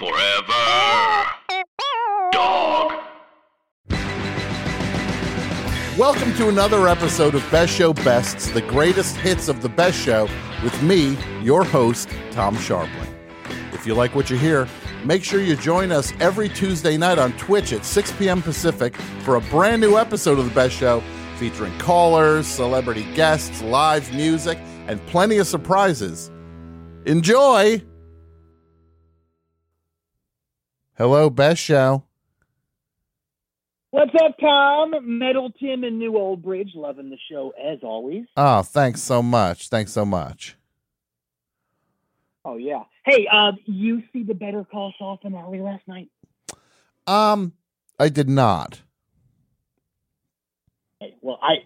Forever. Dog. Welcome to another episode of Best Show Bests, the greatest hits of the best show, with me, your host, Tom Scharpling. If you like what you hear, make sure you join us every Tuesday night on Twitch at 6 p.m. Pacific for a brand new episode of the Best Show featuring callers, celebrity guests, live music, and plenty of surprises. Enjoy! Hello, Best Show. What's up, Tom? Metal Tim and New Old Bridge. Loving the show as always. Oh, thanks so much. Thanks so much. Oh yeah. Hey, uh, you see the Better Call Saul finale last night? Um, I did not. Hey, well, I,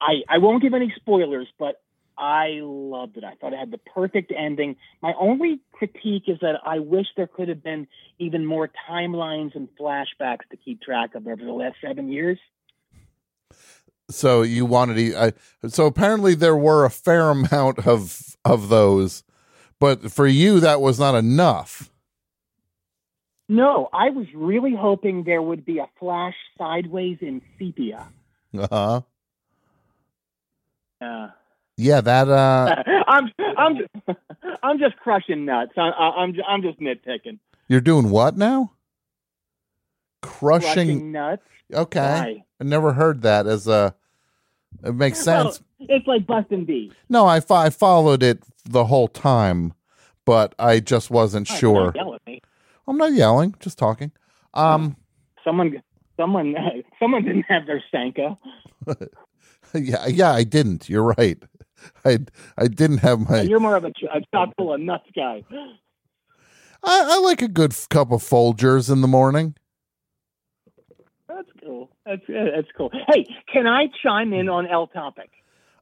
I, I won't give any spoilers, but I loved it. I thought it had the perfect ending. My only critique is that I wish there could have been even more timelines and flashbacks to keep track of over the last seven years. So you wanted to, I, so apparently there were a fair amount of of those, but for you that was not enough. No, I was really hoping there would be a flash sideways in sepia. Uh-huh. Uh, Yeah, that uh I'm I'm I'm just crushing nuts. I, I, I'm I'm just nitpicking. you're doing what now? Crushing, Crushing nuts. Okay. Why? I never heard that as a it makes Well, sense. it's like busting bees. no, I fo- I followed it the whole time, but I just wasn't right, sure. don't yell at me. I'm not yelling, just talking. Um Someone someone someone didn't have their Sanka. yeah, yeah, I didn't. You're right. I I didn't have my You're more of a, a chock full of nuts guy. I, I like a good f- cup of Folgers in the morning. That's cool. That's that's cool. Hey, can I chime in on L topic?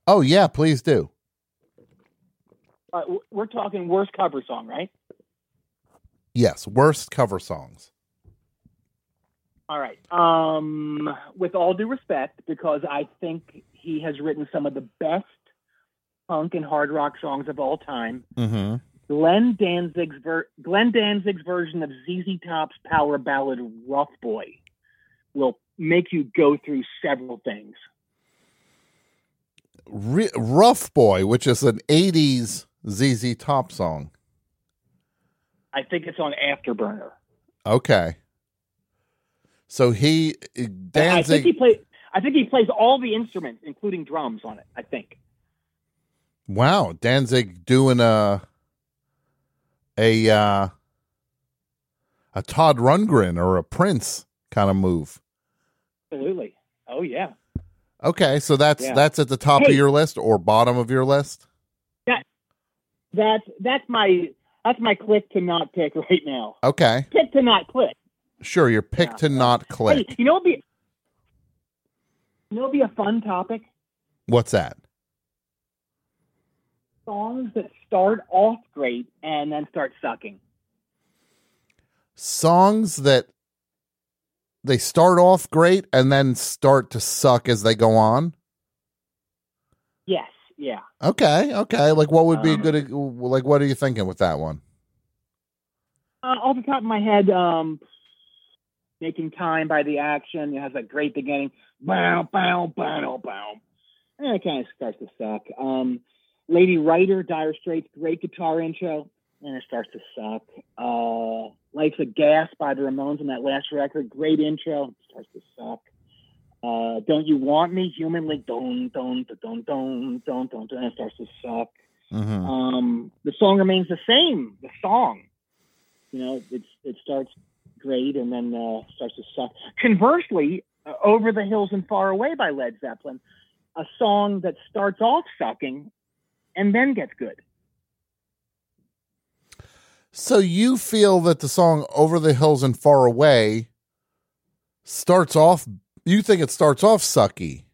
Oh yeah, please do. Uh, we're talking worst cover song, right? Yes, worst cover songs. All right. Um, with all due respect, because I think he has written some of the best punk and hard rock songs of all time. Mm-hmm. Glenn Danzig's ver- Glenn Danzig's version of ZZ Top's power ballad "Rough Boy" will make you go through several things. Re- Rough Boy, which is an '80s ZZ Top song. I think it's on Afterburner. Okay. So he Danzig. I think he plays. I think he plays all the instruments, including drums, on it. I think. Wow, Danzig doing a a uh, a Todd Rundgren or a Prince kind of move. Absolutely. Oh yeah. Okay, so that's Yeah. that's at the top of your list or bottom of your list. That's that's my that's my click to not pick right now. Okay, Pick to not click. sure. Your pick Yeah. to not click. Hey, you know, it'd be you know, be a fun topic. What's that? Songs that start off great and then start sucking. songs that they start off great and then start to suck as they go on. Yes. Yeah. Okay, okay. Like what would be a Um, good like what are you thinking with that one? Uh, off the top of my head, um, making time by the action. It has a great beginning. Bow, bow, bow, bow. And it kind of starts to suck. Um, Lady Writer, Dire Straits, great guitar intro, and it starts to suck. Uh, Life's a Gas by the Ramones on that last record, great intro, starts to suck. Uh, Don't You Want Me, Human League, don, don, don, don, don, don, don, and it starts to suck. Mhm. Um, the song remains the same. The song, you know, it's it starts great and then uh, starts to suck. Conversely, uh, "Over the Hills and Far Away" by Led Zeppelin, a song that starts off sucking and then gets good. So you feel that the song Over the Hills and Far Away starts off you think it starts off sucky.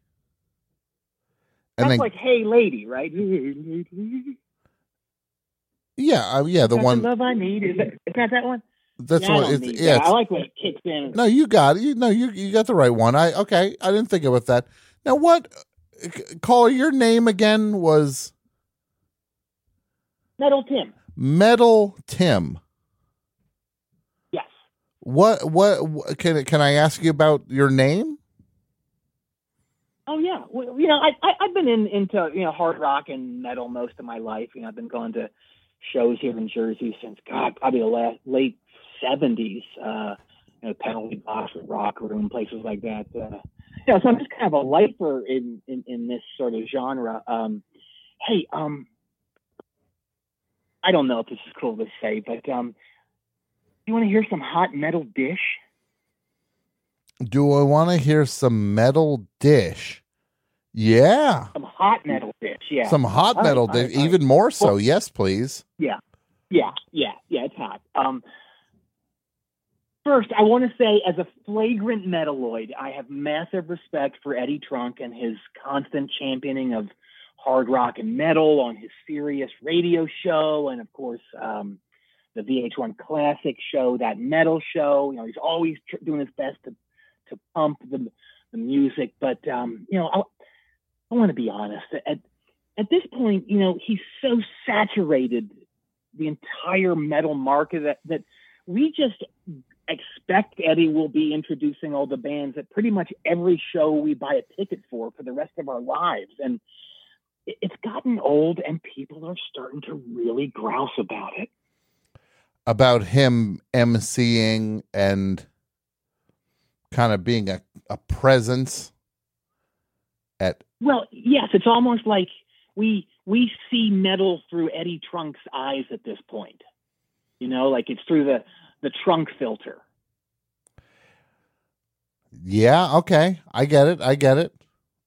And That's then like "Hey Lady," right? yeah, uh, yeah, the That's one love I need is that, is that that one? that's Yeah, one it's, yeah, that. it's- I like when it kicks in. No, you got it. You no, you you got the right one. I okay. I didn't think about that. Now what c- caller your name again was Metal Tim. Metal Tim. What what what- can can I ask you about your name? Oh yeah, well, you know, I, I I've been in into you know hard rock and metal most of my life. You know, I've been going to shows here in Jersey since God probably the last, late seventies. Uh, you know, penalty box, rock room, places like that. Uh, yeah, so I'm just kind of a lifer in in, in this sort of genre. Um, hey, um, I don't know if this is cool to say, but um, you want to hear some hot metal dish? Do I want to hear some metal dish? Yeah. Some hot metal dish, yeah. Some hot metal right, dish, right. even more so. Well- yes, please. Yeah, yeah, yeah, Yeah. it's hot. Um, first, I want to say, as a flagrant metalloid, I have massive respect for Eddie Trunk and his constant championing of hard rock and metal on his Sirius radio show, and of course, um, the VH1 Classic show, that metal show. You know, he's always tr- doing his best to to pump the the music, but um, you know, I, I want to be honest. At at this point, you know, he's so saturated the entire metal market that, that we just expect Eddie will be introducing all the bands at pretty much every show we buy a ticket for for the rest of our lives. And it's gotten old and people are starting to really grouse about it. About him emceeing and kind of being a, a presence at Well, yes, it's almost like we we see metal through Eddie Trunk's eyes at this point. You know, like it's through the the trunk filter. Yeah, okay. I get it. I get it.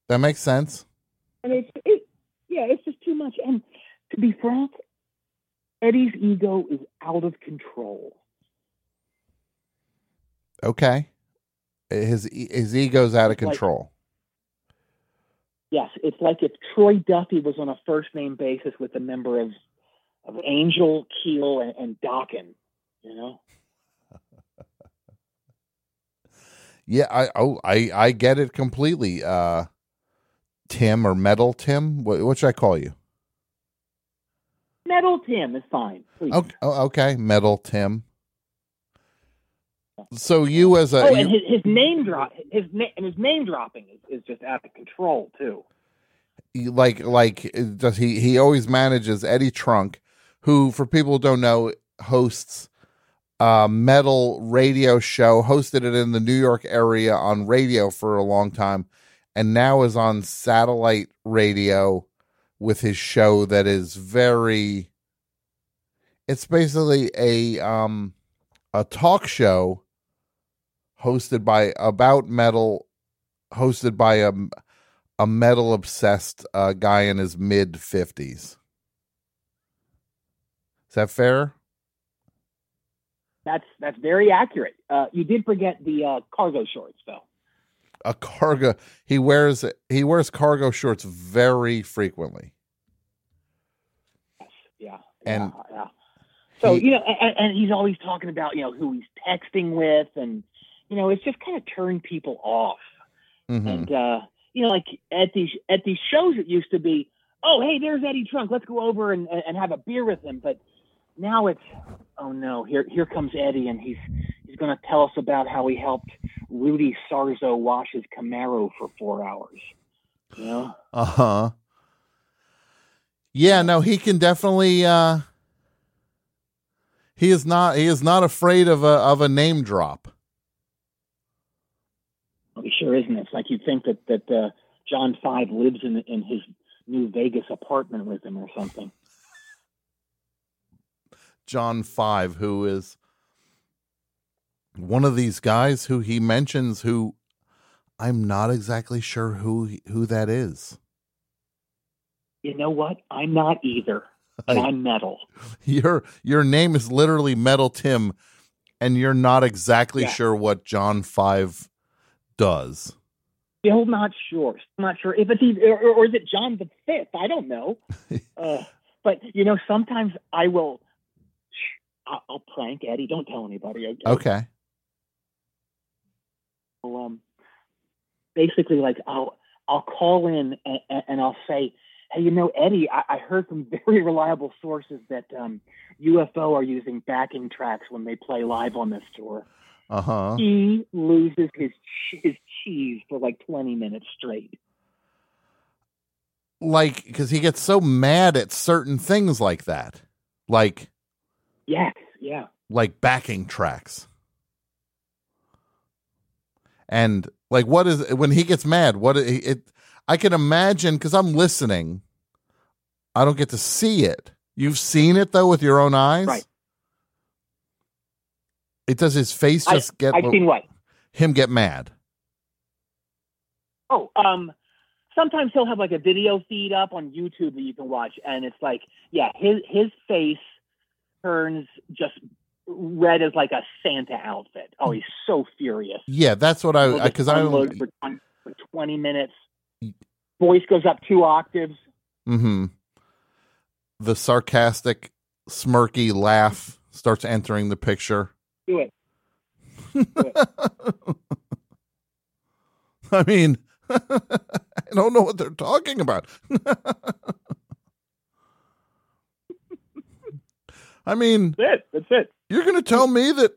That makes sense. and it's it, yeah, it's just too much. And to be frank, Eddie's ego is out of control. Okay. His his ego's out of It's like- control. Yes, it's like if Troy Duffy was on a first name basis with a member of of Angel, Keel, and, and Dokken. You know, Yeah, I oh I I get it completely. Uh Tim or Metal Tim? What, what should I call you? Metal Tim is fine. Please. Okay, oh, okay, Metal Tim. So you as a oh, you- his, his name drop, his and his name dropping is, is just out of control too. like like does he he always manages Eddie Trunk, who for people who don't know hosts a metal radio show, hosted it in the New York area on radio for a long time, and now is on satellite radio with his show that is very. It's basically a um a talk show hosted by about metal hosted by a a metal obsessed uh, guy in his mid 50s. Is that fair? That's that's very accurate. Uh, you did forget the uh, cargo shorts though. A cargo he wears he wears cargo shorts very frequently. Yes, yeah, And yeah, yeah. So he- you know, and, and he's always talking about you know who he's texting with, and you know, it's just kind of turned people off. Mhm. And uh, you know, like at these at these shows, it used to be, oh, hey, there's Eddie Trunk. Let's go over and and have a beer with him. But now it's, oh no, here here comes Eddie, and he's he's going to tell us about how he helped Rudy Sarzo wash his Camaro for four hours. You know, Uh-huh. Yeah, no, he can definitely uh he is not he is not afraid of a of a name drop. Well, he sure isn't. It's like you'd think that that uh, John Five lives in in his New Vegas apartment with him or something. John 5 who is one of these guys who he mentions who I'm not exactly sure who who that is. You know what? I'm not either. And I'm metal. Your your name is literally Metal Tim and you're not exactly Yeah. sure what John 5 does. Still not sure. Still not sure if it's either, or, or is it John the Fifth? I don't know. uh, but you know, sometimes I will. I'll, I'll prank Eddie. Don't tell anybody. Okay. Okay. So, um, basically, like I'll I'll call in and, and I'll say, hey, you know, Eddie, I, I heard from very reliable sources that um, UFO are using backing tracks when they play live on this tour. Uh huh. he loses his his cheese for like 20 minutes straight. Like, because he gets so mad at certain things like that, like Yes, yeah. like backing tracks, and like what is when he gets mad? What it? it I can imagine because I'm listening. I don't get to see it. You've seen it though with your own eyes, Right. It does his face I- just get I've seen what? him get mad. Oh, um, sometimes he'll have like a video feed up on YouTube that you can watch, and it's like, yeah, his his face turns just red as like a Santa outfit. Oh, he's so furious. Yeah, that's what I because I unload for, 20 for twenty minutes. Voice goes up two octaves. Mm-hmm. The sarcastic, smirky laugh starts entering the picture. Do it. Do it. I mean, I don't know what they're talking about. I mean, That's it. That's it. you're going to tell me that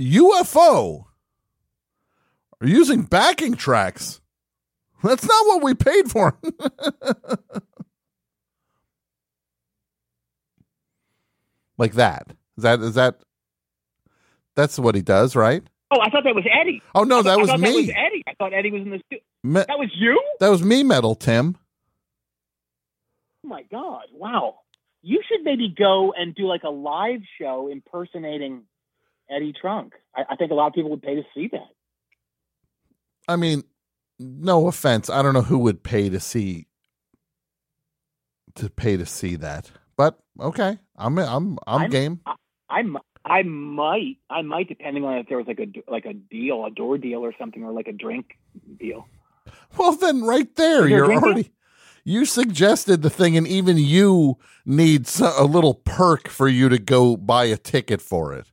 UFO are using backing tracks. That's not what we paid for. like that. Is that is that that's what he does, right? Oh, I thought that was Eddie. Oh no, I that thought- was I me. That was Eddie. I thought Eddie was in the studio. Me- That was you. that was me metal, Tim. Oh my God! Wow. You should maybe go and do like a live show impersonating Eddie Trunk. I, I think a lot of people would pay to see that. I mean, no offense. I don't know who would pay to see to pay to see that. But okay. I'm I'm I'm, I'm- game. I, m- I might, I might, depending on if there was like a like a deal, a door deal or something, or like a drink deal. Well, then right there you're drink deal? already. You suggested the thing, and even you need a little perk for you to go buy a ticket for it.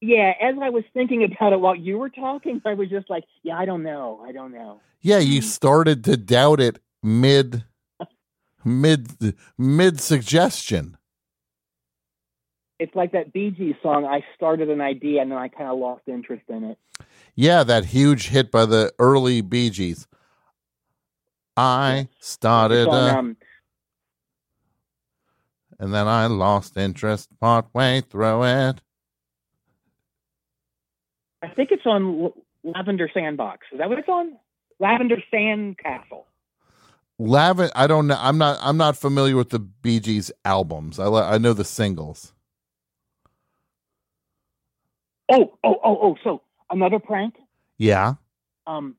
Yeah, as I was thinking about it while you were talking, I was just like, yeah, I don't know, I don't know. Yeah, you mm. started to doubt it mid, mid, mid suggestion. It's like that Bee Gees song. I started an idea and then I kind of lost interest in it. Yeah, that huge hit by the early Bee Gees. I started, on, uh, um, and then I lost interest partway through it. I think it's on L- Lavender Sandbox. Is that what it's on? Lavender Sand Castle. Lavin, I don't know. I'm not. I'm not familiar with the Bee Gees albums. I I know the singles. Oh, oh, oh, oh. So another prank. Yeah. Um,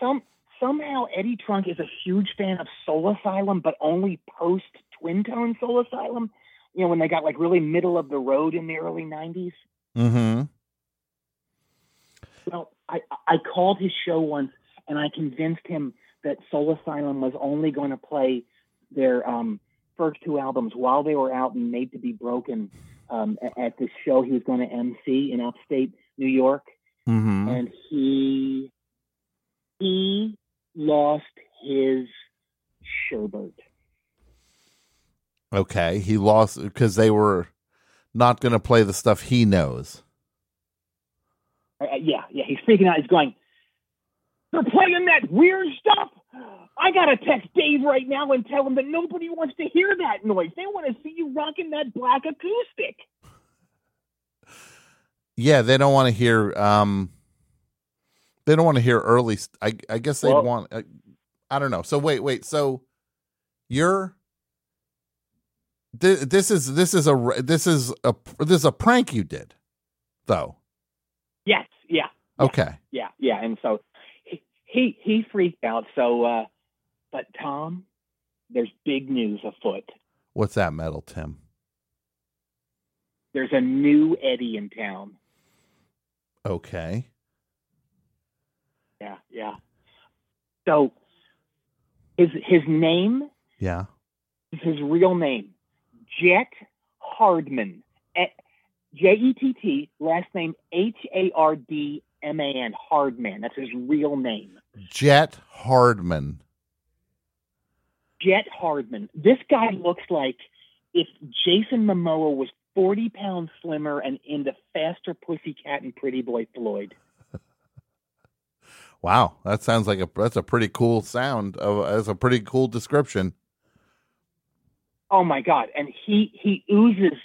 some somehow Eddie Trunk is a huge fan of Soul Asylum, but only post Twin Tone Soul Asylum. You know, when they got like really middle of the road in the early '90s. Mm-hmm. Well, I I called his show once and I convinced him that Soul Asylum was only going to play their um, first two albums while they were out and made to be broken um, a- at this show he was going to MC in upstate New York, Mm-hmm. and he lost his sherbert. Okay. He lost because they were not going to play the stuff he knows. Uh, uh, yeah, yeah, he's freaking out. He's going, they're playing that weird stuff. I gotta text Dave right now and tell him that nobody wants to hear that noise. They want to see you rocking that black acoustic. Yeah, they don't want to hear. Um, they don't want to hear early. st- I I guess they'd Well- want. Uh, I don't know. So wait, wait. So you're. thi- This is this is a this is a this is a prank you did, though. Yes, yeah, Okay. yeah, yeah. And so he he, he freaked out. So, uh, but Tom, there's big news afoot. What's that metal, Tim? There's a new Eddie in town. Okay. Yeah, yeah. So his his name Yeah. is his real name, Jet Hardman. J E T T, last name H A R D M A N, Hardman. That's his real name. Jet Hardman. Jet Hardman. This guy looks like if Jason Momoa was 40 pounds slimmer and into faster Pussycat and Pretty Boy Floyd. Wow, that sounds like a that's a pretty cool sound. Of, that's a pretty cool description. Oh my God! And he he oozes,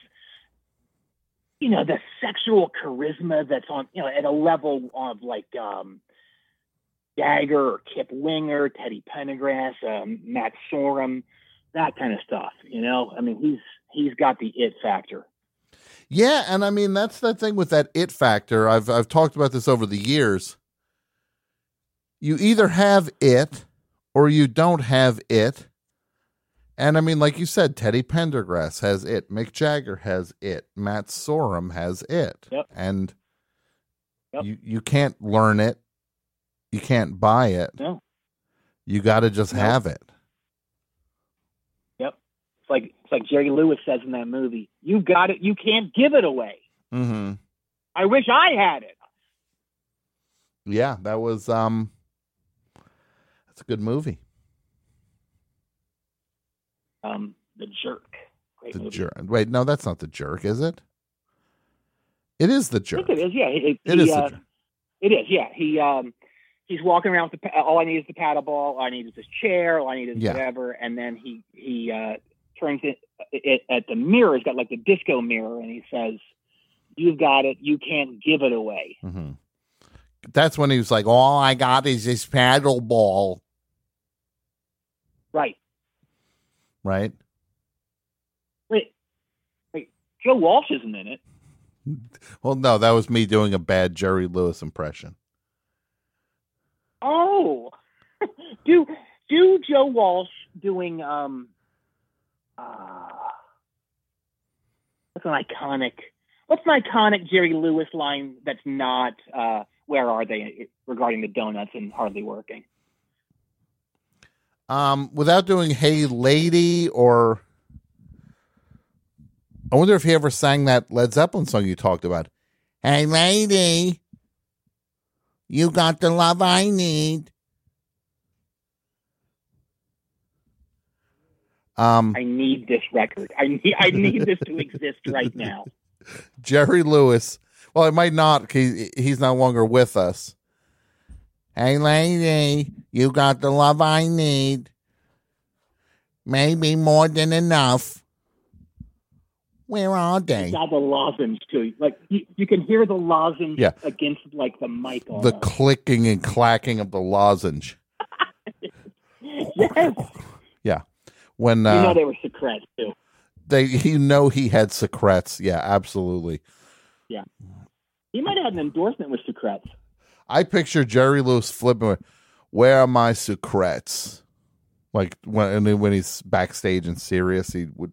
you know, the sexual charisma that's on you know at a level of like um, Jagger or Kip Winger, Teddy Pendergrass, um, Matt Sorum, that kind of stuff. You know, I mean, he's he's got the it factor. Yeah, and I mean that's the thing with that it factor. I've I've talked about this over the years. You either have it or you don't have it. And I mean, like you said, Teddy Pendergrass has it. Mick Jagger has it. Matt Sorum has it. Yep. And Yep. you you can't learn it. You can't buy it. No. You got to just No. have it. Yep. It's like it's like Jerry Lewis says in that movie. You got it. You can't give it away. Mm-hmm. I wish I had it. Yeah, that was um. That's a good movie. Um, the jerk. Great The movie. jerk. Wait, no, that's not the jerk, is it? It is the I jerk. think it is. Yeah, it, It he, is the uh, jerk. It is. Yeah, he um, he's walking around with the. All I need is the paddle ball. All I need is this chair. All I need is Yeah. whatever. And then he he uh, turns it, it at the mirror. He's got like the disco mirror, and he says, "You've got it. You can't give it away." hmm That's when he was like, "All I got is this paddle ball," Right. right? Wait. Wait. Joe Walsh isn't in it. Well, no, that was me doing a bad Jerry Lewis impression. Oh, do do Joe Walsh doing um uh what's an iconic what's an iconic Jerry Lewis line that's not uh where are they regarding the donuts and hardly working? Um, without doing "Hey Lady" or I wonder if he ever sang that Led Zeppelin song you talked about. Hey, lady, you got the love I need. Um, I need this record. I need I need this to exist right now. Jerry Lewis. Well, it might not. He, he's no longer with us. Hey, lady, you got the love I need. Maybe more than enough. Where are they? Got the lozenge too. Like you, you can hear the lozenge Yeah. against like the mic The clicking and clacking of the lozenge. yes. Yeah. When you know uh, they were secrets too. they, you know, he had secrets. Yeah, absolutely. Yeah. He might have had an endorsement with secrets. I picture Jerry Lewis flipping. Where are my secrets? Like when and when he's backstage and serious, he would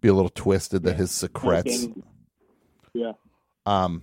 be a little twisted that Yeah. his secrets. Yeah. Um,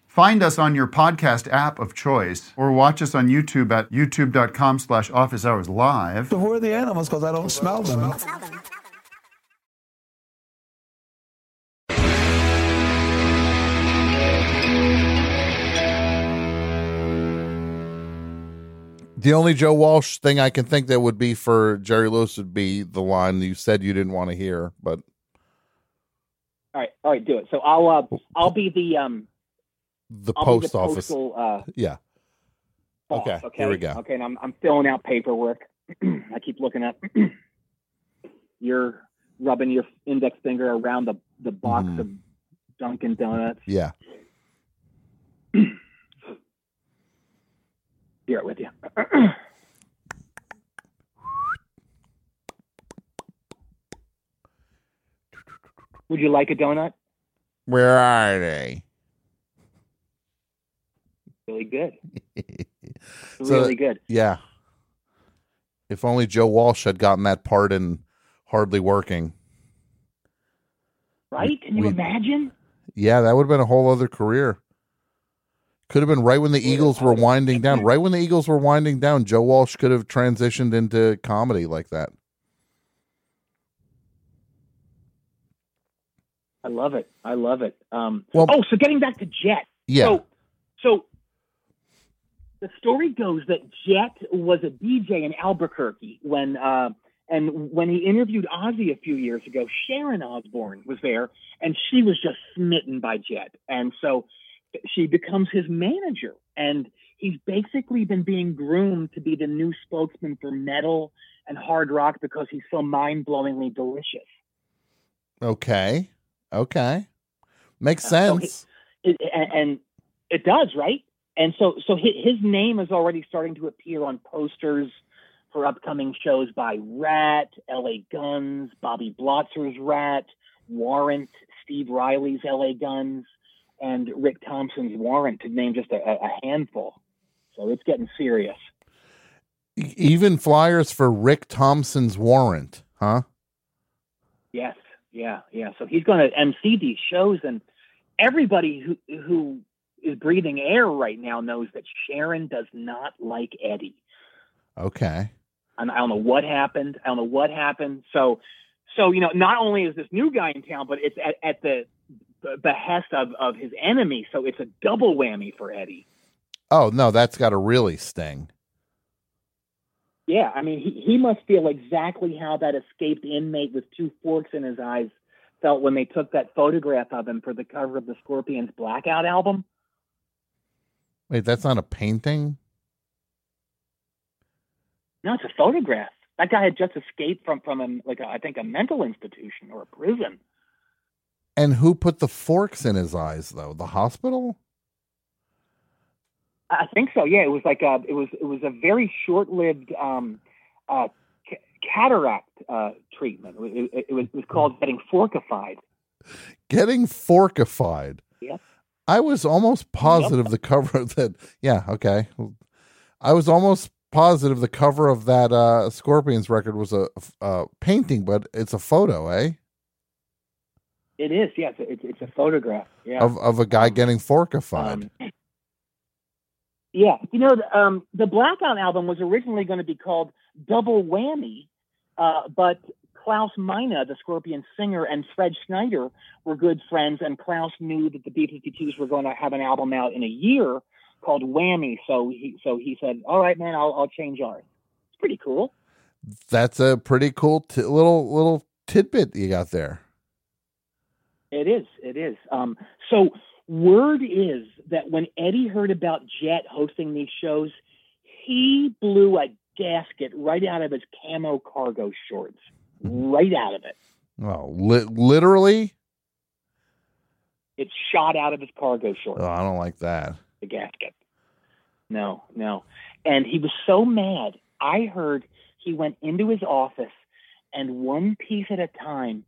Find us on your podcast app of choice or watch us on YouTube at youtube.com slash office hours live. So who are the animals? Because I don't smell them. the only Joe Walsh thing I can think that would be for Jerry Lewis would be the line you said you didn't want to hear, but All right, all right, do it. So I'll uh, I'll be the um the I'll post the office. postal, uh, Yeah. boss, Okay, okay, here we go. Okay, and I'm I'm filling out paperwork. I keep looking up. You're rubbing your index finger around the the box Mhm. of Dunkin' Donuts. Yeah. Bear it with you. Would you like a donut? Where are they? Really good. So- Really good. Yeah. If only Joe Walsh had gotten that part in Hardly Working. Right? Can you we- imagine? Yeah, that would have been a whole other career. Could have been right when the Eagles were winding down. Right when the Eagles were winding down, Joe Walsh could have transitioned into comedy like that. I love it. I love it. Um, Well- oh, so getting back to Jet. Yeah. So, so the story goes that Jet was a DJ in Albuquerque when, uh, and when he interviewed Ozzy a few years ago, Sharon Osbourne was there, and she was just smitten by Jet, and so she becomes his manager, and he's basically been being groomed to be the new spokesman for metal and hard rock because he's so mind-blowingly delicious. Okay. Okay. Makes Uh, so sense. it, and, and it does, right? And so, so hi- his name is already starting to appear on posters for upcoming shows by Ratt, L.A. Guns, Bobby Blotzer's Ratt, Warrant, Steve Riley's L.A. Guns, and Rick Thompson's Warrant, to name just a, a handful. So it's getting serious. Even flyers for Rick Thompson's warrant, huh? Yes, yeah, yeah. So he's going to MC these shows, and everybody who who is breathing air right now knows that Sharon does not like Eddie. Okay. And I don't know what happened. I don't know what happened. So, so you know, not only is this new guy in town, but it's at, at the behest of of his enemy. So it's a double whammy for Eddie. Oh, no, that's got to really sting. Yeah, I mean, he, he must feel exactly how that escaped inmate with two forks in his eyes felt when they took that photograph of him for the cover of the Scorpions Blackout album. Wait, that's not a painting? No, it's a photograph. That guy had just escaped from from a, like a, I think a mental institution or a prison. And who put the forks in his eyes, though? The hospital? I think so. Yeah, it was like a it was it was a very short lived um, uh, ca- cataract uh, treatment. It, it, it was it was called getting forkified. Getting forkified. Yep. I was almost positive the cover of that. Yeah, okay. I was almost positive the cover of that uh, Scorpions record was a, a painting, but it's a photo, eh? It is. Yes, it's it's a photograph. Yeah. Of of a guy getting forkified. Um, yeah, you know, the, um, the Blackout album was originally going to be called Double Whammy, uh, but Klaus Meine, the Scorpion singer, and Fred Schneider were good friends, and Klaus knew that the B-52s were going to have an album out in a year called Whammy, so he so he said, "All right, man, I'll I'll change ours." It's pretty cool. That's a pretty cool t- little little tidbit you got there. It is. It is. Um, so word is that when Eddie heard about Jet hosting these shows, he blew a gasket right out of his camo cargo shorts, Mm-hmm. right out of it. Oh, li- literally? It shot out of his cargo shorts. Oh, I don't like that. the gasket. No, no. And he was so mad. I heard he went into his office and one piece at a time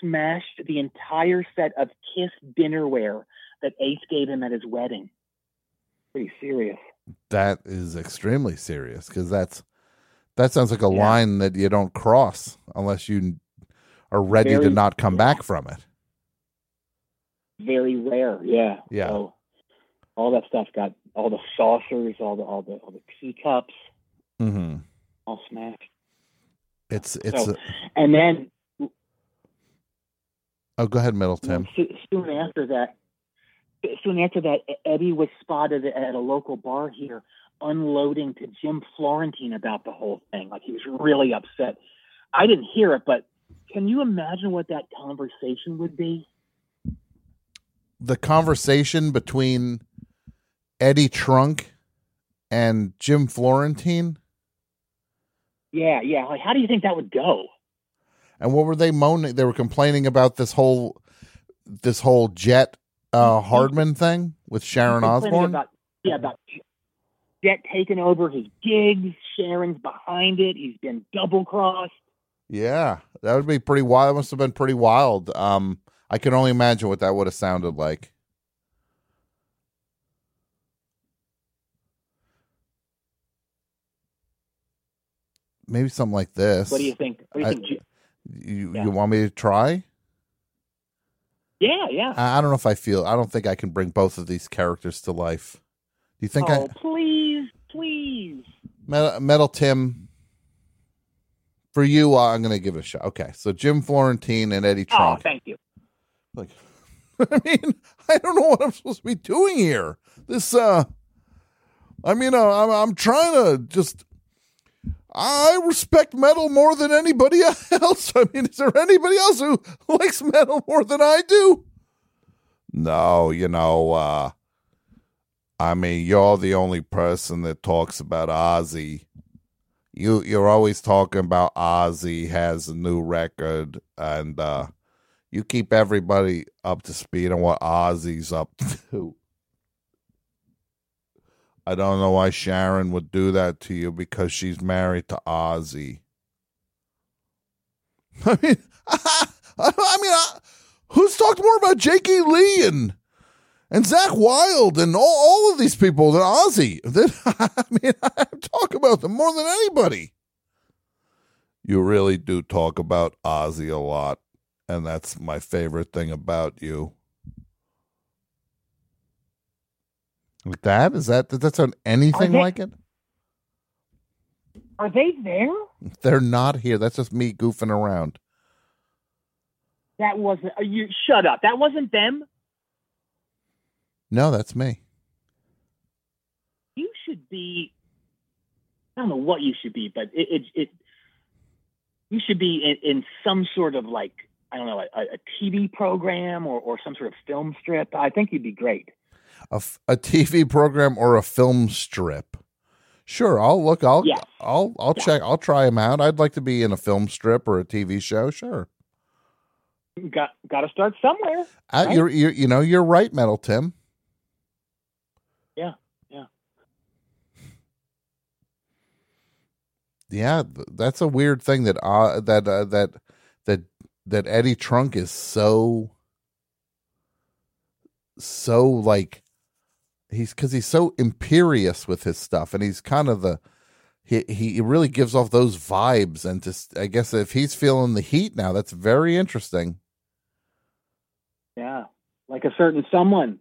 smashed the entire set of Kiss dinnerware that Ace gave him at his wedding. Pretty serious. That is extremely serious because that's that sounds like a Yeah. line that you don't cross unless you are ready to not come back from it. Very rare. Yeah. Yeah. So all that stuff got all the saucers, all the all the all the teacups, hmm all smashed. It's it's. So- a- And then oh, go ahead, Metal Tim. So- soon after that, soon after that, Eddie was spotted at a local bar here unloading to Jim Florentine about the whole thing. Like he was really upset. I didn't hear it, but can you imagine what that conversation would be? The conversation between Eddie Trunk and Jim Florentine, Yeah, yeah. Like, how do you think that would go? and what were they moaning? They were complaining about this whole this whole Jet uh, Hardman thing with Sharon Osbourne. About, yeah, about Jet taking over his gigs. Sharon's behind it. He's been double crossed. Yeah, that would be pretty wild. That must have been pretty wild. Um, I can only imagine what that would have sounded like. maybe something like this. What do you think? Do you I- think? You Yeah. you want me to try? Yeah, yeah. I, I don't know if I feel. I don't think I can bring both of these characters to life. Do you think oh, I please, please. Metal, Metal Tim? For you, uh, I'm going to give it a shot. Okay, so Jim Florentine and Eddie Trunk. Oh, thank you. Like, I mean, I don't know what I'm supposed to be doing here. This, uh, I mean, uh, I'm I'm trying to just. I respect metal more than anybody else. I mean, is there anybody else who likes metal more than I do? No, you know, uh, I mean, you're the only person that talks about Ozzy. You you're always talking about Ozzy has a new record and uh you keep everybody up to speed on what Ozzy's up to. I don't know why Sharon would do that to you because she's married to Ozzy. I mean, I, mean, I, who's talked more about Jakey Lee and and Zakk Wylde and all, all of these people than Ozzy? I mean, I talk about them more than anybody. You really do talk about Ozzy a lot and that's my favorite thing about you. Like that? Is that does that sound anything they- like it? Are they there? They're not here. That's just me goofing around. That wasn't. uh, You shut up. That wasn't them. No, that's me. You should be. I don't know what you should be, but it it, it you should be in, in some sort of like I don't know a, a TV program or or some sort of film strip. I think you'd be great. A, f- a TV program or a film strip. Sure, I'll look. I'll. I'll I'll Yeah. check. I'll try them out. I'd like to be in a film strip or a TV show. Sure. Got got to start somewhere. Uh, Right. you're, you're you know you're right, Metal Tim. Yeah, yeah. Yeah, that's a weird thing that uh, that uh, that that that Eddie Trunk is so so like he's because he's so imperious with his stuff, and he's kind of the he he really gives off those vibes, and just I guess if he's feeling the heat now, that's very interesting. Yeah, like a certain someone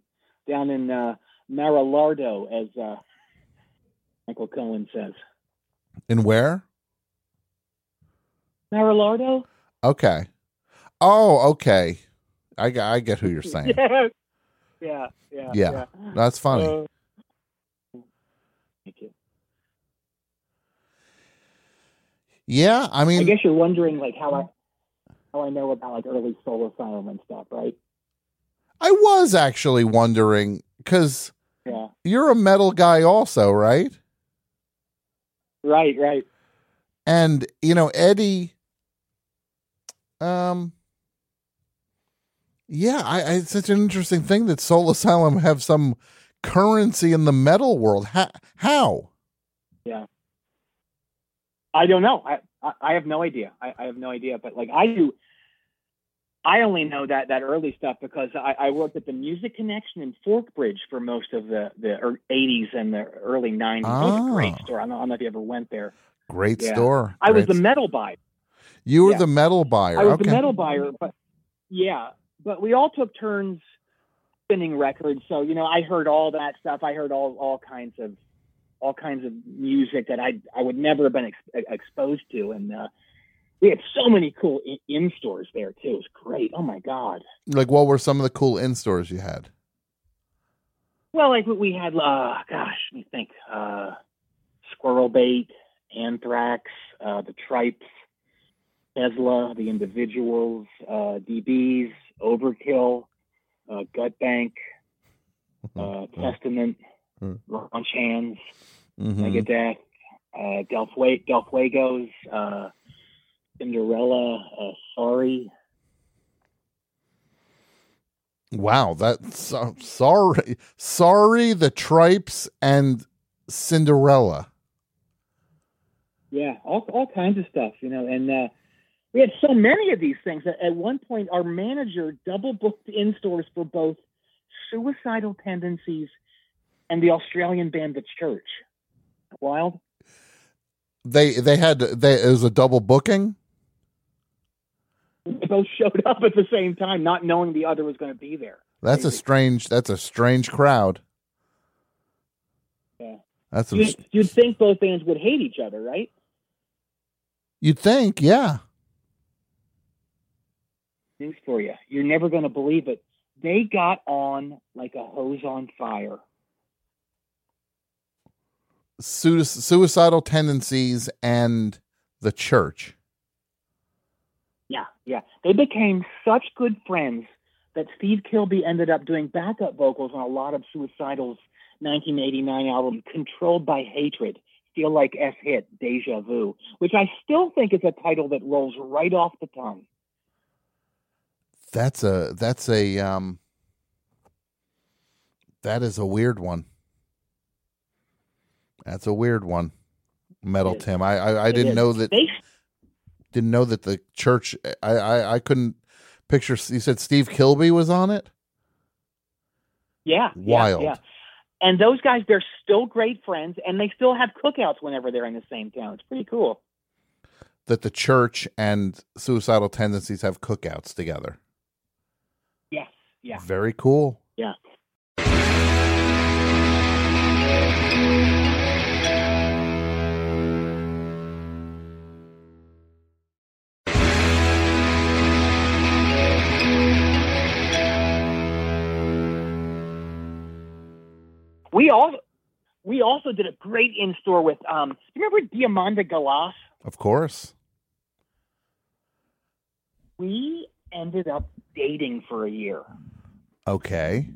down in uh, Marilardo, as uh, Michael Cohen says. And where? Marilardo. Okay. Oh, okay. I get I get who you're saying. Yeah, yeah, yeah. Yeah. That's funny. Uh, thank you. yeah, I mean, I guess you're wondering like how I how I know about like early Soul Asylum and stuff, right? I was actually wondering because Yeah. you're a metal guy, also, right? Right, right. And you know, Eddie. Um. Yeah, I, I, it's such an interesting thing that Soul Asylum have some currency in the metal world. How? how? Yeah, I don't know. I I, I have no idea. I, I have no idea. But like I do, I only know that that early stuff because I, I worked at the Music Connection in Forkbridge for most of the the '80s and the early '90s. It was a great Ah. store. I don't, know, I don't know if you ever went there. Great Yeah. store. I was the metal buyer. You were yeah. the metal buyer. I was okay. the metal buyer, but yeah, but we all took turns spinning records. So you know, I heard all that stuff. I heard all all kinds of all kinds of music that I I would never have been ex- exposed to, and uh, we had so many cool in, in stores there too. It was great. Oh my god. Like, what were some of the cool in stores you had? Well, like we had, uh, gosh, let me think. Uh, Squirrel Bait, Anthrax, uh, the Tripes, Tesla, the Individuals, uh, DBs, Overkill, uh, Gut Bank, uh, Testament, Hmm. Launch Hands, Mhm. Megadeth, uh, Del, Fue- Del Fuegos, uh, Cinderella, uh, Sorry. Wow, that's so, sorry, sorry. The Tripes and Cinderella. Yeah, all all kinds of stuff, you know, and uh, we had so many of these things. that at one point, our manager double booked in stores for both suicidal tendencies and the Australian band The Church. Wild. They they had they it was a double booking. They both showed up at the same time, not knowing the other was going to be there. That's a strange. That's a strange crowd. Yeah. That's You'd, you'd think both bands would hate each other, right? you'd think, yeah. News for you. You're never going to believe it. They got on like a hose on fire. Sui- suicidal tendencies and the church. Yeah. They became such good friends that Steve Kilbey ended up doing backup vocals on a lot of Suicidal's 1989 album, Controlled by Hatred. Feel like S hit, Deja Vu, which I still think is a title that rolls right off the tongue. That's a that's a um that is a weird one. That's a weird one. Metal Tim. I I, I didn't know that They didn't know that the church I, I I couldn't picture you said Steve Kilbey was on it? Yeah, Wild. Yeah, yeah. And those guys, they're still great friends, and they still have cookouts whenever they're in the same town. It's pretty cool. That the church and suicidal tendencies have cookouts together. Yes, yeah, Very cool. yeah. We all we also did a great in store with um. You remember Diamanda Galas? Of course. We ended up dating for a year. Okay.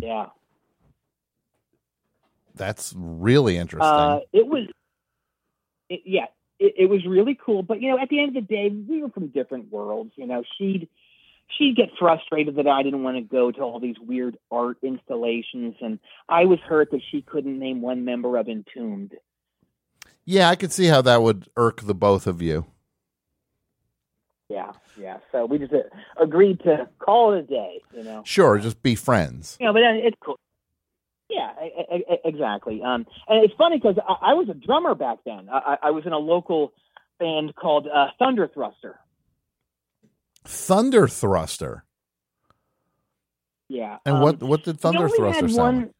Yeah. That's really interesting. Uh, it was, it, yeah, it, it was really cool. But you know, at the end of the day, we were from different worlds. You know, she'd she'd get frustrated that I didn't want to go to all these weird art installations, and I was hurt that she couldn't name one member of Entombed. yeah, I could see how that would irk the both of you. Yeah, yeah. So we just uh, agreed to call it a day. You know. Sure, just be friends. you know, but then it's cool. Yeah, e- e- exactly. Um, and it's funny because I, I was a drummer back then. I, I I was in a local band called uh, Thunder Thruster. Thunder Thruster. Yeah. And um, what what did Thunder Thruster sound one, like?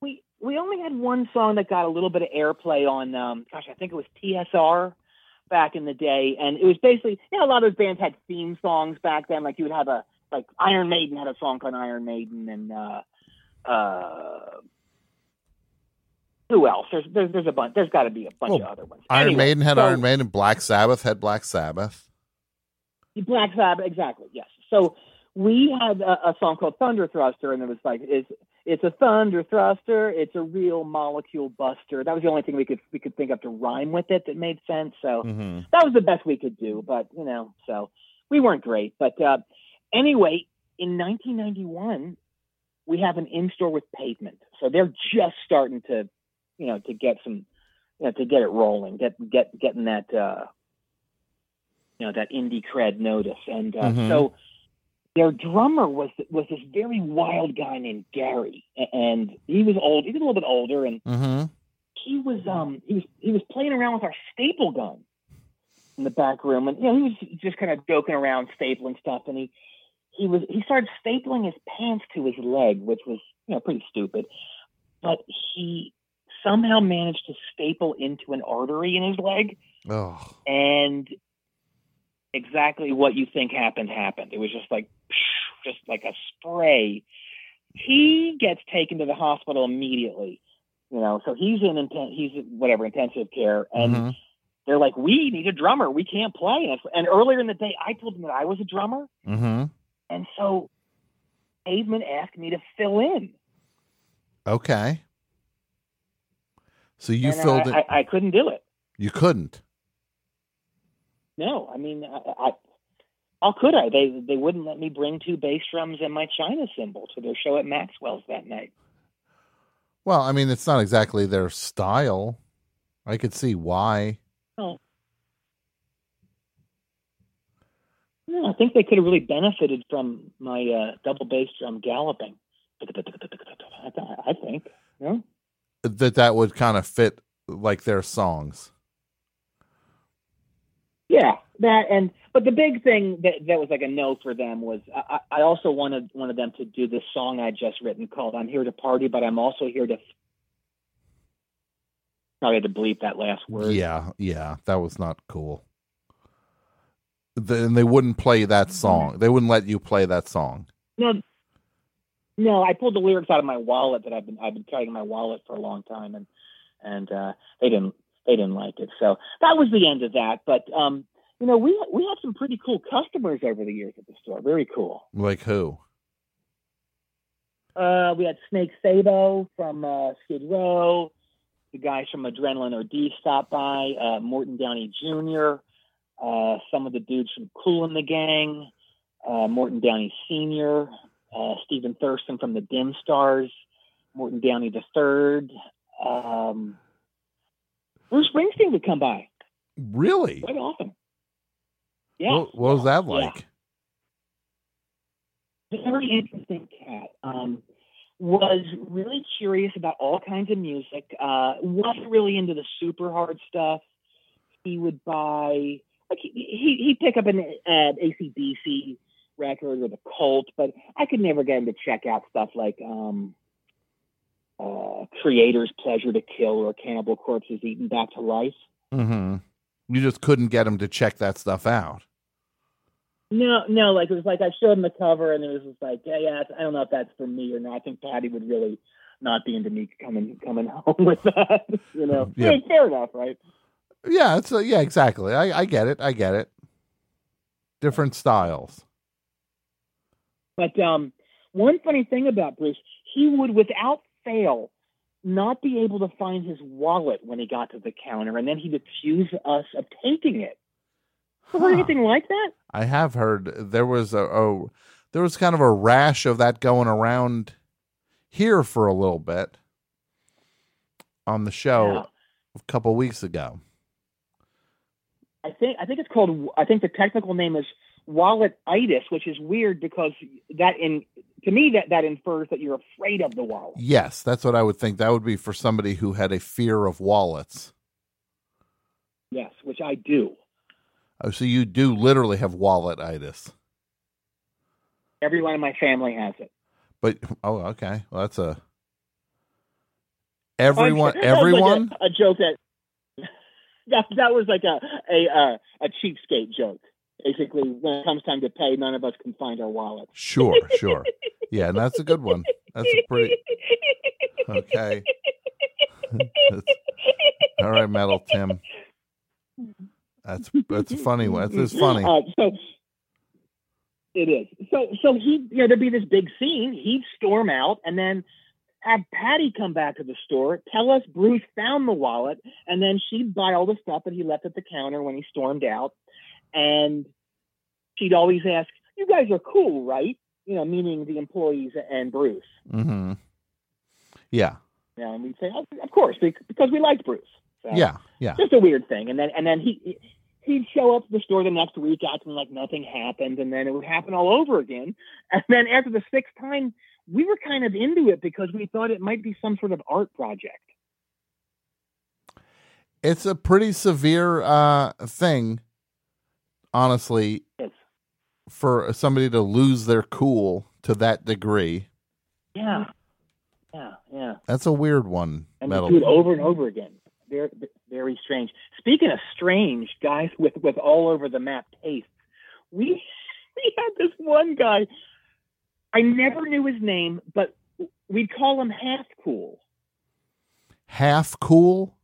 We we only had one song that got a little bit of airplay on. Um, gosh, I think it was TSR back in the day, and it was basically you know a lot of those bands had theme songs back then. Like you would have a like Iron Maiden had a song called Iron Maiden, and uh, uh, who else? There's there's, there's a bunch. There's got to be a bunch Well, of other ones. Iron Anyway, Maiden had so- Iron Maiden, Black Sabbath had Black Sabbath. Black Sabbath, exactly. Yes. So we had a, a song called Thunder Thruster, and it was like it's it's a thunder thruster. It's a real molecule buster. That was the only thing we could we could think of to rhyme with it that made sense. So hmm that was the best we could do. But you know, so we weren't great. But uh, anyway, in 1991, we have an in store with Pavement. So they're just starting to, you know, to get some, you know, to get it rolling, get get getting that, uh, you know, that indie cred notice. And uh, Mhm. so their drummer was was this very wild guy named Gary, and he was old. He was a little bit older, and hmm he was um he was he was playing around with our staple gun in the back room and you know he was just kind of joking around stapling stuff and he he was he started stapling his pants to his leg which was you know pretty stupid but he somehow managed to staple into an artery in his leg Oh, and exactly what you think happened happened. It was just like just like a spray. He gets taken to the hospital immediately. You know, so he's in inten- he's in whatever intensive care, and Mhm. they're like, "We need a drummer. We can't play." And, and earlier in the day, I told them that I was a drummer, hmm and so Pavement asked me to fill in. Okay. So you and filled I, it. I, I couldn't do it. you couldn't. No, I mean, I, I how could I? They they wouldn't let me bring two bass drums and my China cymbal to their show at Maxwell's that night. Well, I mean, it's not exactly their style. I could see why. No, I think they could have really benefited from my uh, double bass drum galloping. I, think. No? that that would kind of fit like their songs. Yeah, that and but the big thing that that was like a no for them was I, I also wanted wanted them to do this song I just written called "I'm Here to Party," but I'm also here to. Probably had to bleep that last word. Yeah, yeah, that was not cool. Then they wouldn't play that song. They wouldn't let you play that song. No, no, I pulled the lyrics out of my wallet that I've been I've been carrying in my wallet for a long time, and and uh, they didn't they didn't like it. So that was the end of that. But um, you know, we we had some pretty cool customers over the years at the store. Very cool. Like who? Uh, we had Snake Sabo from uh, Skid Row. The guys from Adrenaline OD stopped by. Uh, Morton Downey Jr. Uh, some of the dudes from Kool and the Gang. Uh, Morton Downey Sr. Uh, Stephen Thurston from the Dim Stars. Morton Downey the Third. Um, Bruce Springsteen would come by Really? quite often. Yeah. What, what was that Yeah. like? very interesting cat. Um, was really curious about all kinds of music. Uh, wasn't really into the super hard stuff. He would buy like he he he'd pick up an uh, ACDC record or the Cult, but I could never get him to check out stuff like um, uh, Kreator's Pleasure to Kill or Cannibal Corpse's Eaten Back to Life. Mm-hmm. You just couldn't get him to check that stuff out. No, no, like it was like I showed him the cover and it was just like, yeah, yeah, I don't know if that's for me or not. I think Patty would really not be into me coming coming home with that. You know, Yeah. Hey, fair enough, right? Yeah, it's a, yeah, exactly. I, I get it. I get it. Different styles. But um, one funny thing about Bruce, he would, without fail, not be able to find his wallet when he got to the counter, and then he'd accuse us of taking it. Huh. anything like that? I have heard there was a, a there was kind of a rash of that going around here for a little bit on the show Yeah. a couple weeks ago. I think I think it's called. I think the technical name is wallet itis, which is weird because that in to me that that infers that you're afraid of the wallet. Yes, that's what I would think. That would be for somebody who had a fear of wallets. Yes, which I do. Oh, so you do literally have walletitis. Everyone in my family has it. But oh, okay. Well, that's a everyone. That was like everyone. a, a joke that that that was like a a uh, a cheapskate joke. Basically, when it comes time to pay, none of us can find our wallet. Sure, sure. Yeah, and that's a good one. That's a pretty okay. All right, Metal Tim. That's that's a funny one. That's funny. Uh, so it is. So so he you know there'd be this big scene. He'd storm out and then have Patty come back to the store, tell us Bruce found the wallet, and then she'd buy all the stuff that he left at the counter when he stormed out. And she'd always ask, "You guys are cool, right?" You know, meaning the employees and Bruce. Mm-hmm. Yeah, You know, and we'd say, oh, "Of course," because we liked Bruce. So, yeah, yeah. just a weird thing. And then and then he he'd show up at the store the next week acting like nothing happened, and then it would happen all over again. And then after the sixth time, we were kind of into it because we thought it might be some sort of art project. It's a pretty severe uh, thing, honestly, It's, for somebody to lose their cool to that degree. yeah, yeah, yeah. That's a weird one, And Metal. we do it over and over again. Very, very strange. Speaking of strange, guys with with all over the map tastes, we we had this one guy. I never knew his name, but we'd call him half cool. Half cool.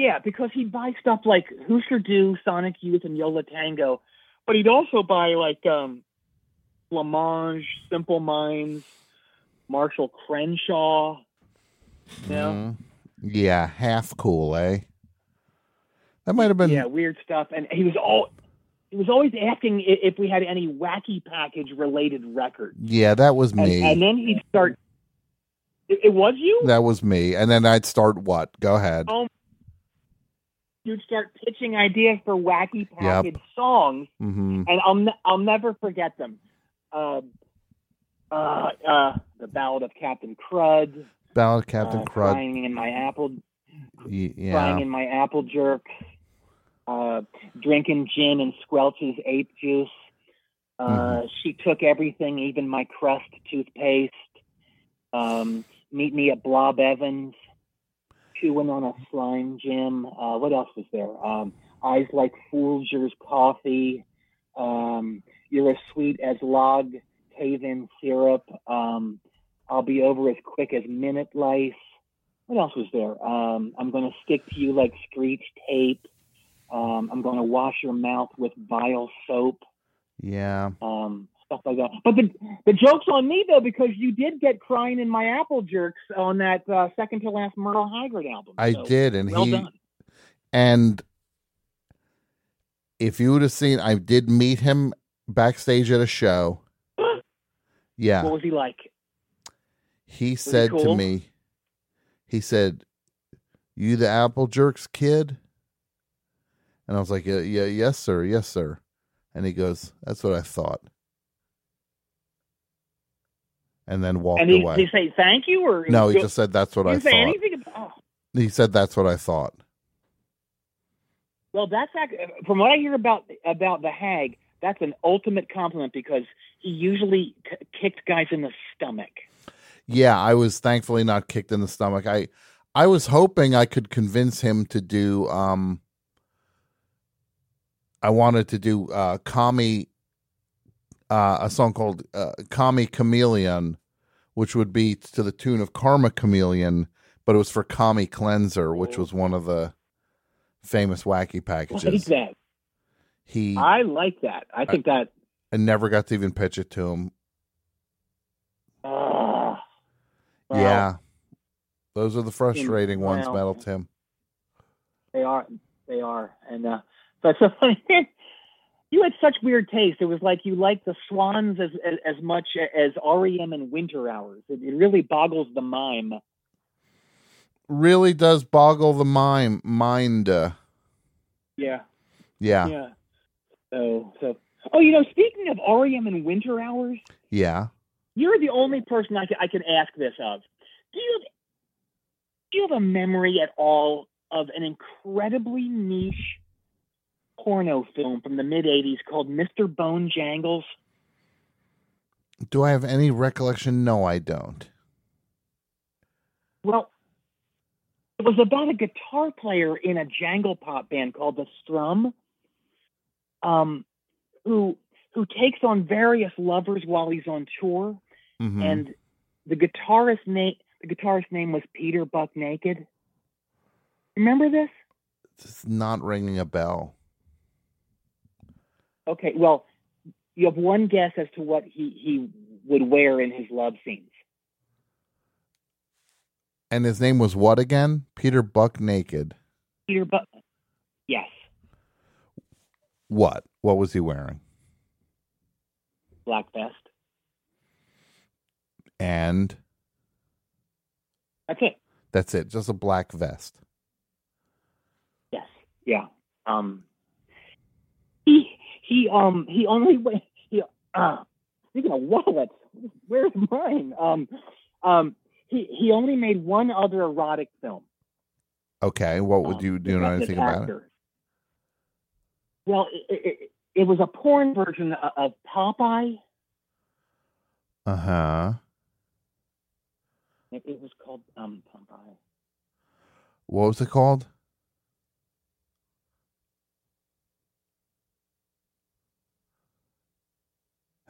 Yeah, because he'd buy stuff like Hüsker Dü, Sonic Youth, and Yo La Tengo, but he'd also buy like um, Blancmange, Simple Minds, Marshall Crenshaw. You know? Mhm. Yeah, half cool, eh? That might have been. yeah, weird stuff. And he was all he was always asking if we had any wacky package related records. Yeah, that was And, me. and then he'd start. It, it was you. that was me. And then I'd start what? Go ahead. Oh, You'd start pitching ideas for wacky package songs. hmm and I'll ne- I'll never forget them. Um, uh, uh, the Ballad of Captain Crud, Ballad of Captain uh, Crud. crying in my apple, Y- crying in my apple jerk, uh, drinking gin and Squelch's ape juice. Uh, Mm-hmm. She took everything, even my crust toothpaste. Um, meet me at Blob Evans. Chewing on a slime Jim. Uh, what else was there? Um, Eyes like Folgers coffee. Um, you're as sweet as log cave-in syrup. Um, I'll be over as quick as minute lice. What else was there? Um, I'm going to stick to you like screech tape. Um, I'm going to wash your mouth with vile soap. Yeah. Um, stuff like that. But the the joke's on me though because you did get crying in my apple jerks on that uh, second to last Merle Haggard album. I So, did, and Well he done. and if you would have seen, I did meet him backstage at a show. Yeah, What was he like? he said to cool? me, he said, "You the Apple Jerks kid?" And I was like, "Yeah, yeah, yes, sir, yes, sir." And he goes, "That's what I thought," and then walked And he, away. did he say thank you or no, he did just said, "That's what I thought." anything about? Oh. He said, "That's what I thought." Well, that's from what I hear about about the Hag. That's an ultimate compliment because he usually k- kicked guys in the stomach. Yeah, I was thankfully not kicked in the stomach. I I was hoping I could convince him to do um I wanted to do uh Kami uh a song called uh, Kami Chameleon which would be to the tune of Karma Chameleon, but it was for Kami Cleanser, which was one of the famous wacky packages. Like packages. that. He I like that. I think that. I never got to even pitch it to him. Uh, yeah. Those are the frustrating ones, Metal Tim. They are. They are. And uh, but so funny. You had such weird taste. It was like you liked the Swans as as, as much as REM and Winter Hours. It, it really boggles the mime. really does boggle the mime mind. Yeah. yeah, yeah, Yeah. So so. Oh, you know, speaking of REM and Winter Hours, Yeah. you're the only person I can, I can ask this of. Do you have, do you have a memory at all of an incredibly niche porno film from the mid '80s called Mr. Bone Jangles? Do I have any recollection? No, I don't. Well, it was about a guitar player in a jangle pop band called the Strum, um, who who takes on various lovers while he's on tour, Mhm. and the guitarist name the guitarist name was Peter Buck Naked. Remember this? It's not ringing a bell. Okay, well, you have one guess as to what he he would wear in his love scenes. And his name was what again? Peter Buck Naked. Peter Buck. Yes, What? What was he wearing? black vest. And That's it. that's it. Just a black vest. Yes. Yeah. Um. He he um he only went. He uh. Speaking of wallets, where's mine? Um. Um. He he only made one other erotic film. Okay. What would um, you do? You know anything about it? Well, it, it, it was a porn version of, of Popeye. Uh huh. It, it was called um Popeye. What was it called?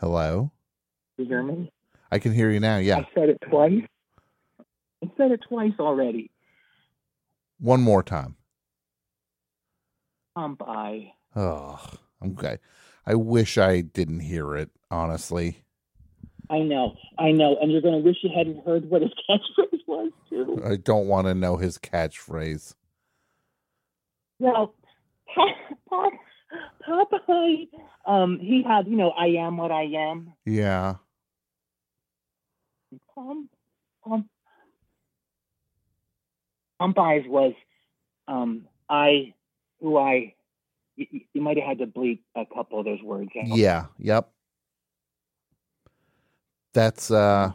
Hello. You hear me? I can hear you now. Yeah. I said it twice. I said it twice already. One more time. Um, Popeye. Oh, okay. I wish I didn't hear it, honestly. I know, I know, and you're going to wish you hadn't heard what his catchphrase was too. I don't want to know his catchphrase. Well, Pop, Popeye, um, he had, you know, I am what I am. Yeah. Pom, Pom, Popeye's was, um, I, who I. You, you might have had to bleep a couple of those words. out. Yeah. Yep. That's uh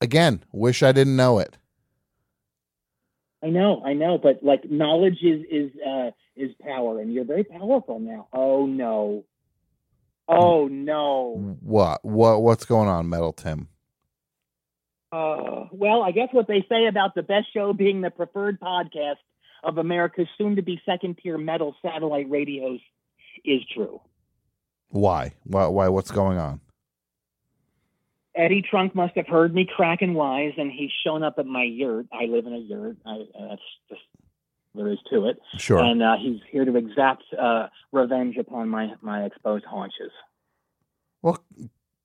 again, wish I didn't know it. I know, I know, but like knowledge is is uh, is power, and you're very powerful now. Oh no, oh no. What? What? What's going on, Metal Tim? Uh, well, I guess what they say about the best show being the preferred podcast of America's soon-to-be second-tier metal satellite radios is true. Why? Why? Why? What's going on? Eddie Trunk must have heard me cracking wise, and he's shown up at my yurt. I live in a yurt. I, uh, that's just there is to it. Sure. And uh, he's here to exact uh, revenge upon my my exposed haunches. Well,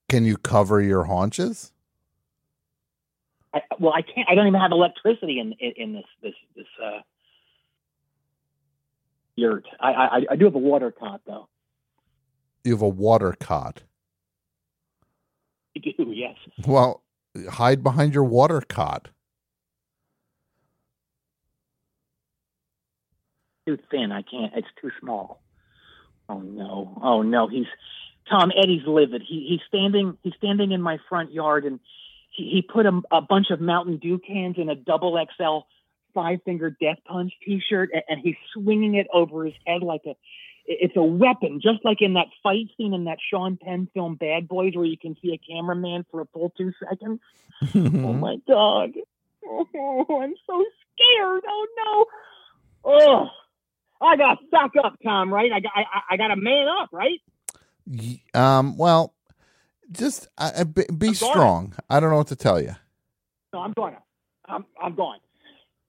can you cover your haunches? I, well, I can't. I don't even have electricity in in, in this this this uh, yurt. I, I I do have a water cot though. You have a water cot. I do, yes. Well, hide behind your water cot. Too thin. I can't. It's too small. Oh no. Oh no. He's Tom. Eddie's livid. He he's standing. He's standing in my front yard, and he, he put a, a bunch of Mountain Dew cans in a double XL five finger death punch T-shirt, and, and he's swinging it over his head like a it's a weapon, just like in that fight scene in that Sean Penn film Bad Boys, where you can see a cameraman for a full two seconds. oh my god! Oh, I'm so scared. Oh no! Oh, I got to suck up, Tom. Right? I got I, I got to man up, right? Um. Well, just uh, be, be strong. I don't know what to tell you. No, I'm going. I'm I'm going.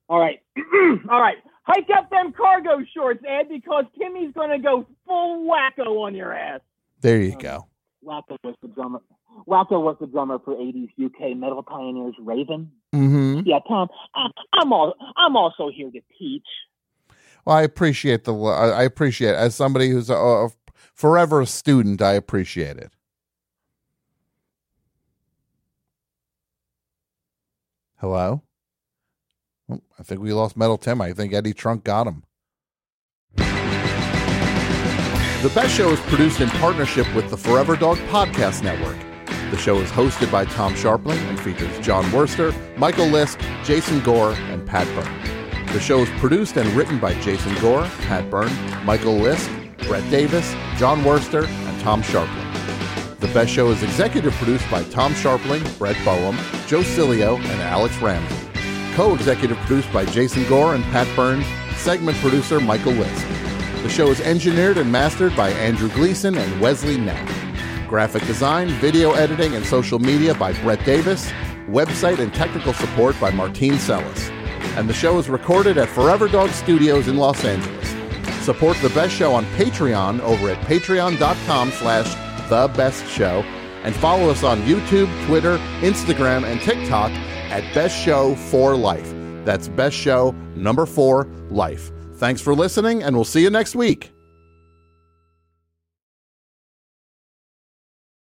All right, all right. Hike up them cargo shorts, Ed, because Timmy's going to go full wacko on your ass. There you go. Wacko was the drummer. Wacko was the drummer for '80s UK metal pioneers Raven. Mm-hmm. Yeah, Tom. I, I'm all. I'm also here to teach. Well, I appreciate the. I I appreciate as somebody who's a, a forever a student. I appreciate it. Hello. I think we lost Metal Tim. I think Eddie Trunk got him. The Best Show is produced in partnership with the Forever Dog Podcast Network. The show is hosted by Tom Scharpling and features Jon Wurster, Michael Lisk, Jason Gore, and Pat Byrne. The show is produced and written by Jason Gore, Pat Byrne, Michael Lisk, Brett Davis, Jon Wurster, and Tom Scharpling. The Best Show is executive produced by Tom Scharpling, Brett Boehm, Joe Cilio, and Alex Ramsey. Co-executive produced by Jason Gore and Pat Burns, Segment producer Michael Lisk. The show is engineered and mastered by Andrew Gleason and Wesley Knapp. Graphic design, video editing, and social media by Brett Davis. Website and technical support by Martine Sellis. And the show is recorded at Forever Dog Studios in Los Angeles. Support the best show on Patreon over at patreon.com slash the best show and follow us on YouTube, Twitter, Instagram, and TikTok at Best Show for Life. That's Best Show number four life. Thanks for listening, and we'll see you next week.